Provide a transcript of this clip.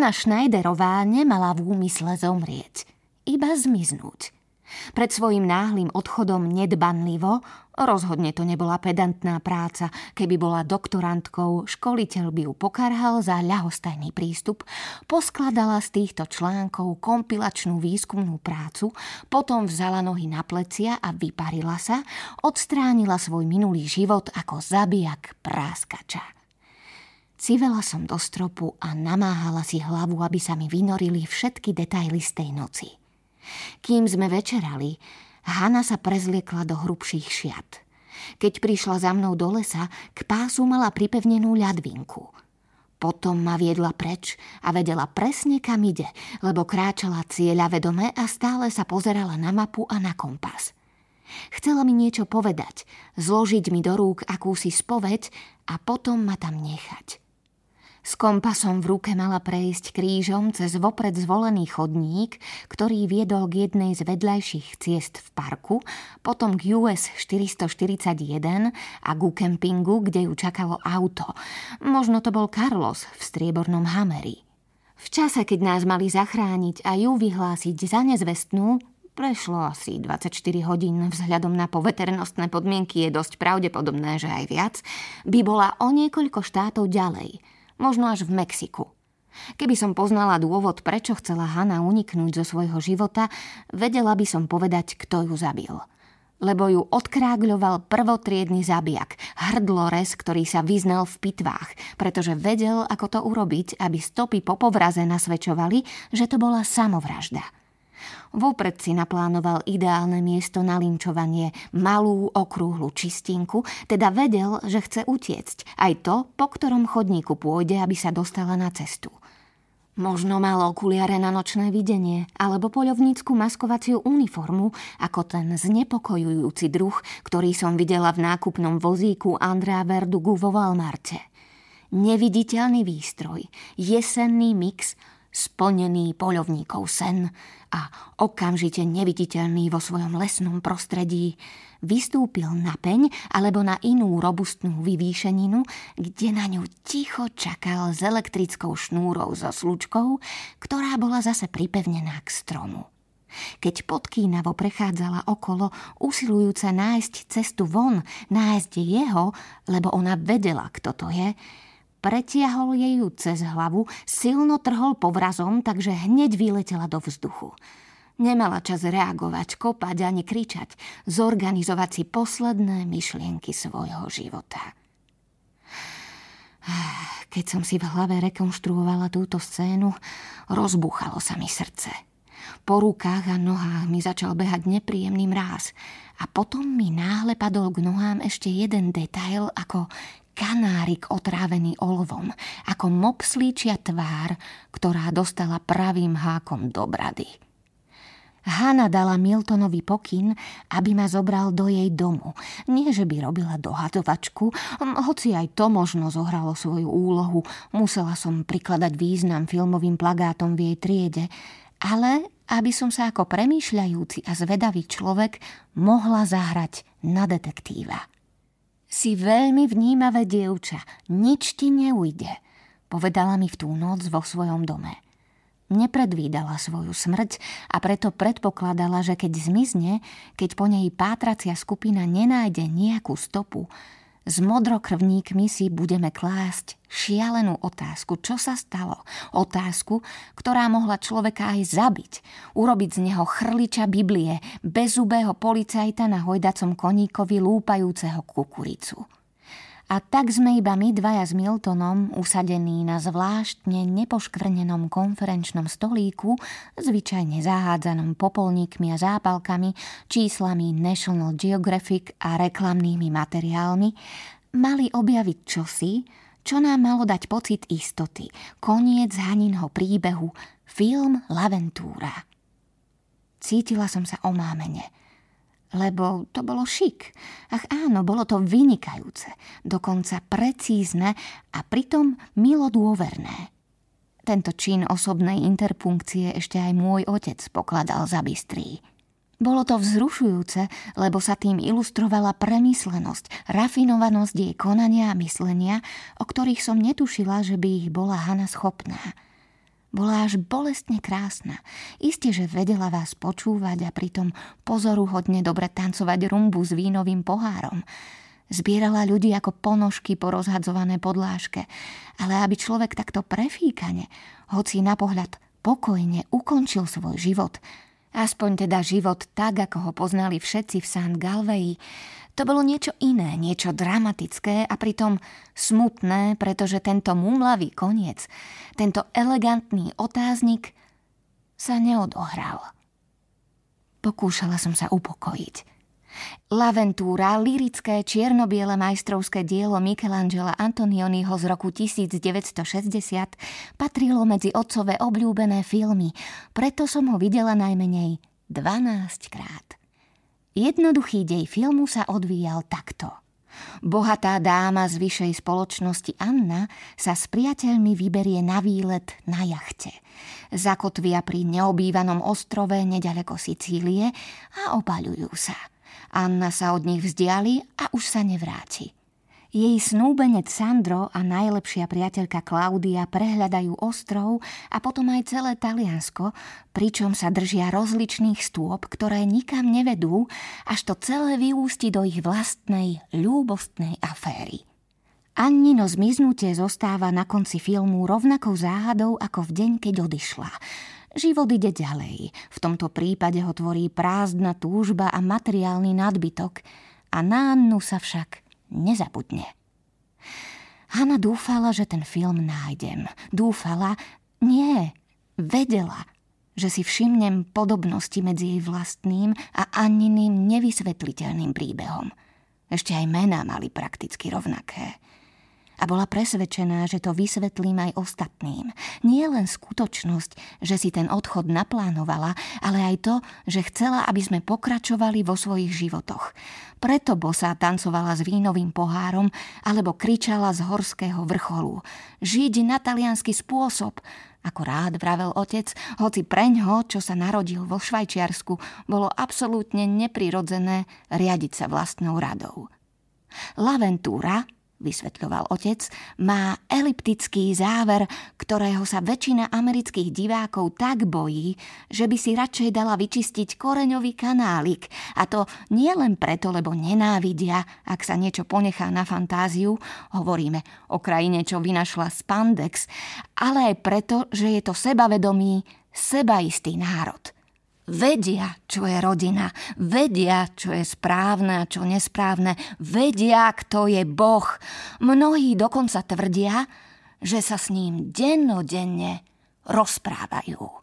Hanna Schneiderová nemala v úmysle zomrieť, iba zmiznúť. Pred svojim náhlým odchodom nedbanlivo, rozhodne to nebola pedantná práca, keby bola doktorantkou, školiteľ by ju pokarhal za ľahostajný prístup, poskladala z týchto článkov kompilačnú výskumnú prácu, potom vzala nohy na plecia a vyparila sa, odstránila svoj minulý život ako zabijak práskača. Civela som do stropu a namáhala si hlavu, aby sa mi vynorili všetky detaily z tej noci. Kým sme večerali, Hanna sa prezliekla do hrubších šiat. Keď prišla za mnou do lesa, k pásu mala pripevnenú ľadvinku. Potom ma viedla preč a vedela presne, kam ide, lebo kráčala cieľa vedome a stále sa pozerala na mapu a na kompas. Chcela mi niečo povedať, zložiť mi do rúk akúsi spoveď a potom ma tam nechať. S kompasom v ruke mala prejsť krížom cez vopred zvolený chodník, ktorý viedol k jednej z vedľajších ciest v parku, potom k US 441 a ku kempingu, kde ju čakalo auto. Možno to bol Carlos v striebornom hameri. V čase, keď nás mali zachrániť a ju vyhlásiť za nezvestnú, Prešlo asi 24 hodín vzhľadom na poveternostné podmienky je dosť pravdepodobné, že aj viac, by bola o niekoľko štátov ďalej – možno až v Mexiku. Keby som poznala dôvod, prečo chcela Hanna uniknúť zo svojho života, vedela by som povedať, kto ju zabil. Lebo ju odkrágľoval prvotriedny zabijak, hrdlores, ktorý sa vyznal v pitvách, pretože vedel, ako to urobiť, aby stopy po povraze nasvedčovali, že to bola samovražda – Vopred si naplánoval ideálne miesto na linčovanie, malú okrúhlu čistinku, teda vedel, že chce utiecť. Aj to, po ktorom chodníku pôjde, aby sa dostala na cestu. Možno mal okuliare na nočné videnie, alebo poľovnícku maskovaciu uniformu, ako ten znepokojujúci druh, ktorý som videla v nákupnom vozíku Andrea Verdugu vo Walmarte. Neviditeľný výstroj, jesenný mix, splnený poľovníkov sen a okamžite neviditeľný vo svojom lesnom prostredí, vystúpil na peň alebo na inú robustnú vyvýšeninu, kde na ňu ticho čakal s elektrickou šnúrou so slučkou, ktorá bola zase pripevnená k stromu. Keď podkýnavo prechádzala okolo, usilujúca nájsť cestu von, nájsť jeho, lebo ona vedela, kto to je, Pretiahol jej ju cez hlavu, silno trhol povrazom, takže hneď vyletela do vzduchu. Nemala čas reagovať, kopať ani kričať, zorganizovať si posledné myšlienky svojho života. Keď som si v hlave rekonštruovala túto scénu, rozbúchalo sa mi srdce. Po rukách a nohách mi začal behať nepríjemný mráz a potom mi náhle padol k nohám ešte jeden detail ako kanárik otrávený olovom, ako mopslíčia tvár, ktorá dostala pravým hákom do brady. Hanna dala Miltonovi pokyn, aby ma zobral do jej domu. Nie, že by robila dohadovačku, hoci aj to možno zohralo svoju úlohu. Musela som prikladať význam filmovým plagátom v jej triede, ale aby som sa ako premýšľajúci a zvedavý človek mohla zahrať na detektíva. Si veľmi vnímavé dievča, nič ti neujde, povedala mi v tú noc vo svojom dome. Nepredvídala svoju smrť a preto predpokladala, že keď zmizne, keď po nej pátracia skupina nenájde nejakú stopu, s modrokrvníkmi si budeme klásť šialenú otázku, čo sa stalo. Otázku, ktorá mohla človeka aj zabiť. Urobiť z neho chrliča Biblie, bezubého policajta na hojdacom koníkovi lúpajúceho kukuricu. A tak sme iba my dvaja s Miltonom usadení na zvláštne nepoškvrnenom konferenčnom stolíku, zvyčajne zahádzanom popolníkmi a zápalkami, číslami National Geographic a reklamnými materiálmi, mali objaviť čosi, čo nám malo dať pocit istoty, koniec Haninho príbehu, film Laventúra. Cítila som sa omámene – lebo to bolo šik. Ach áno, bolo to vynikajúce, dokonca precízne a pritom milo dôverné. Tento čin osobnej interpunkcie ešte aj môj otec pokladal za bystrý. Bolo to vzrušujúce, lebo sa tým ilustrovala premyslenosť, rafinovanosť jej konania a myslenia, o ktorých som netušila, že by ich bola Hana schopná – Bola až bolestne krásna. Isté, že vedela vás počúvať a pritom pozoruhodne dobre tancovať rumbu s vínovým pohárom. Zbierala ľudí ako ponožky po rozhadzované podláške. Ale aby človek takto prefíkane, hoci na pohľad pokojne ukončil svoj život, aspoň teda život tak, ako ho poznali všetci v St. Galway, to bolo niečo iné, niečo dramatické a pritom smutné, pretože tento múmlavý koniec, tento elegantný otáznik sa neodohral. Pokúšala som sa upokojiť. Laventúra, lirické čiernobiele majstrovské dielo Michelangela Antonioniho z roku 1960 patrilo medzi otcové obľúbené filmy, preto som ho videla najmenej 12 krát. Jednoduchý dej filmu sa odvíjal takto. Bohatá dáma z vyššej spoločnosti Anna sa s priateľmi vyberie na výlet na jachte. Zakotvia pri neobývanom ostrove nedaleko Sicílie a opaľujú sa. Anna sa od nich vzdiali a už sa nevráti. Jej snúbenec Sandro a najlepšia priateľka Klaudia prehľadajú ostrov a potom aj celé Taliansko, pričom sa držia rozličných stôp, ktoré nikam nevedú, až to celé vyústi do ich vlastnej ľúbostnej aféry. Annino zmiznutie zostáva na konci filmu rovnakou záhadou ako v deň, keď odišla. Život ide ďalej. V tomto prípade ho tvorí prázdna túžba a materiálny nadbytok. A na Annu sa však nezabudne. Hanna dúfala, že ten film nájdem. Dúfala, nie, vedela, že si všimnem podobnosti medzi jej vlastným a Anniným nevysvetliteľným príbehom. Ešte aj mená mali prakticky rovnaké a bola presvedčená, že to vysvetlím aj ostatným. Nie len skutočnosť, že si ten odchod naplánovala, ale aj to, že chcela, aby sme pokračovali vo svojich životoch. Preto bosa tancovala s vínovým pohárom alebo kričala z horského vrcholu. Žiť na talianský spôsob, ako rád vravel otec, hoci preňho, čo sa narodil vo Švajčiarsku, bolo absolútne neprirodzené riadiť sa vlastnou radou. Laventúra, vysvetľoval otec, má eliptický záver, ktorého sa väčšina amerických divákov tak bojí, že by si radšej dala vyčistiť koreňový kanálik. A to nie len preto, lebo nenávidia, ak sa niečo ponechá na fantáziu, hovoríme o krajine, čo vynašla spandex, ale aj preto, že je to sebavedomý, sebaistý národ – Vedia, čo je rodina, vedia, čo je správne a čo nesprávne, vedia, kto je Boh. Mnohí dokonca tvrdia, že sa s ním dennodenne rozprávajú.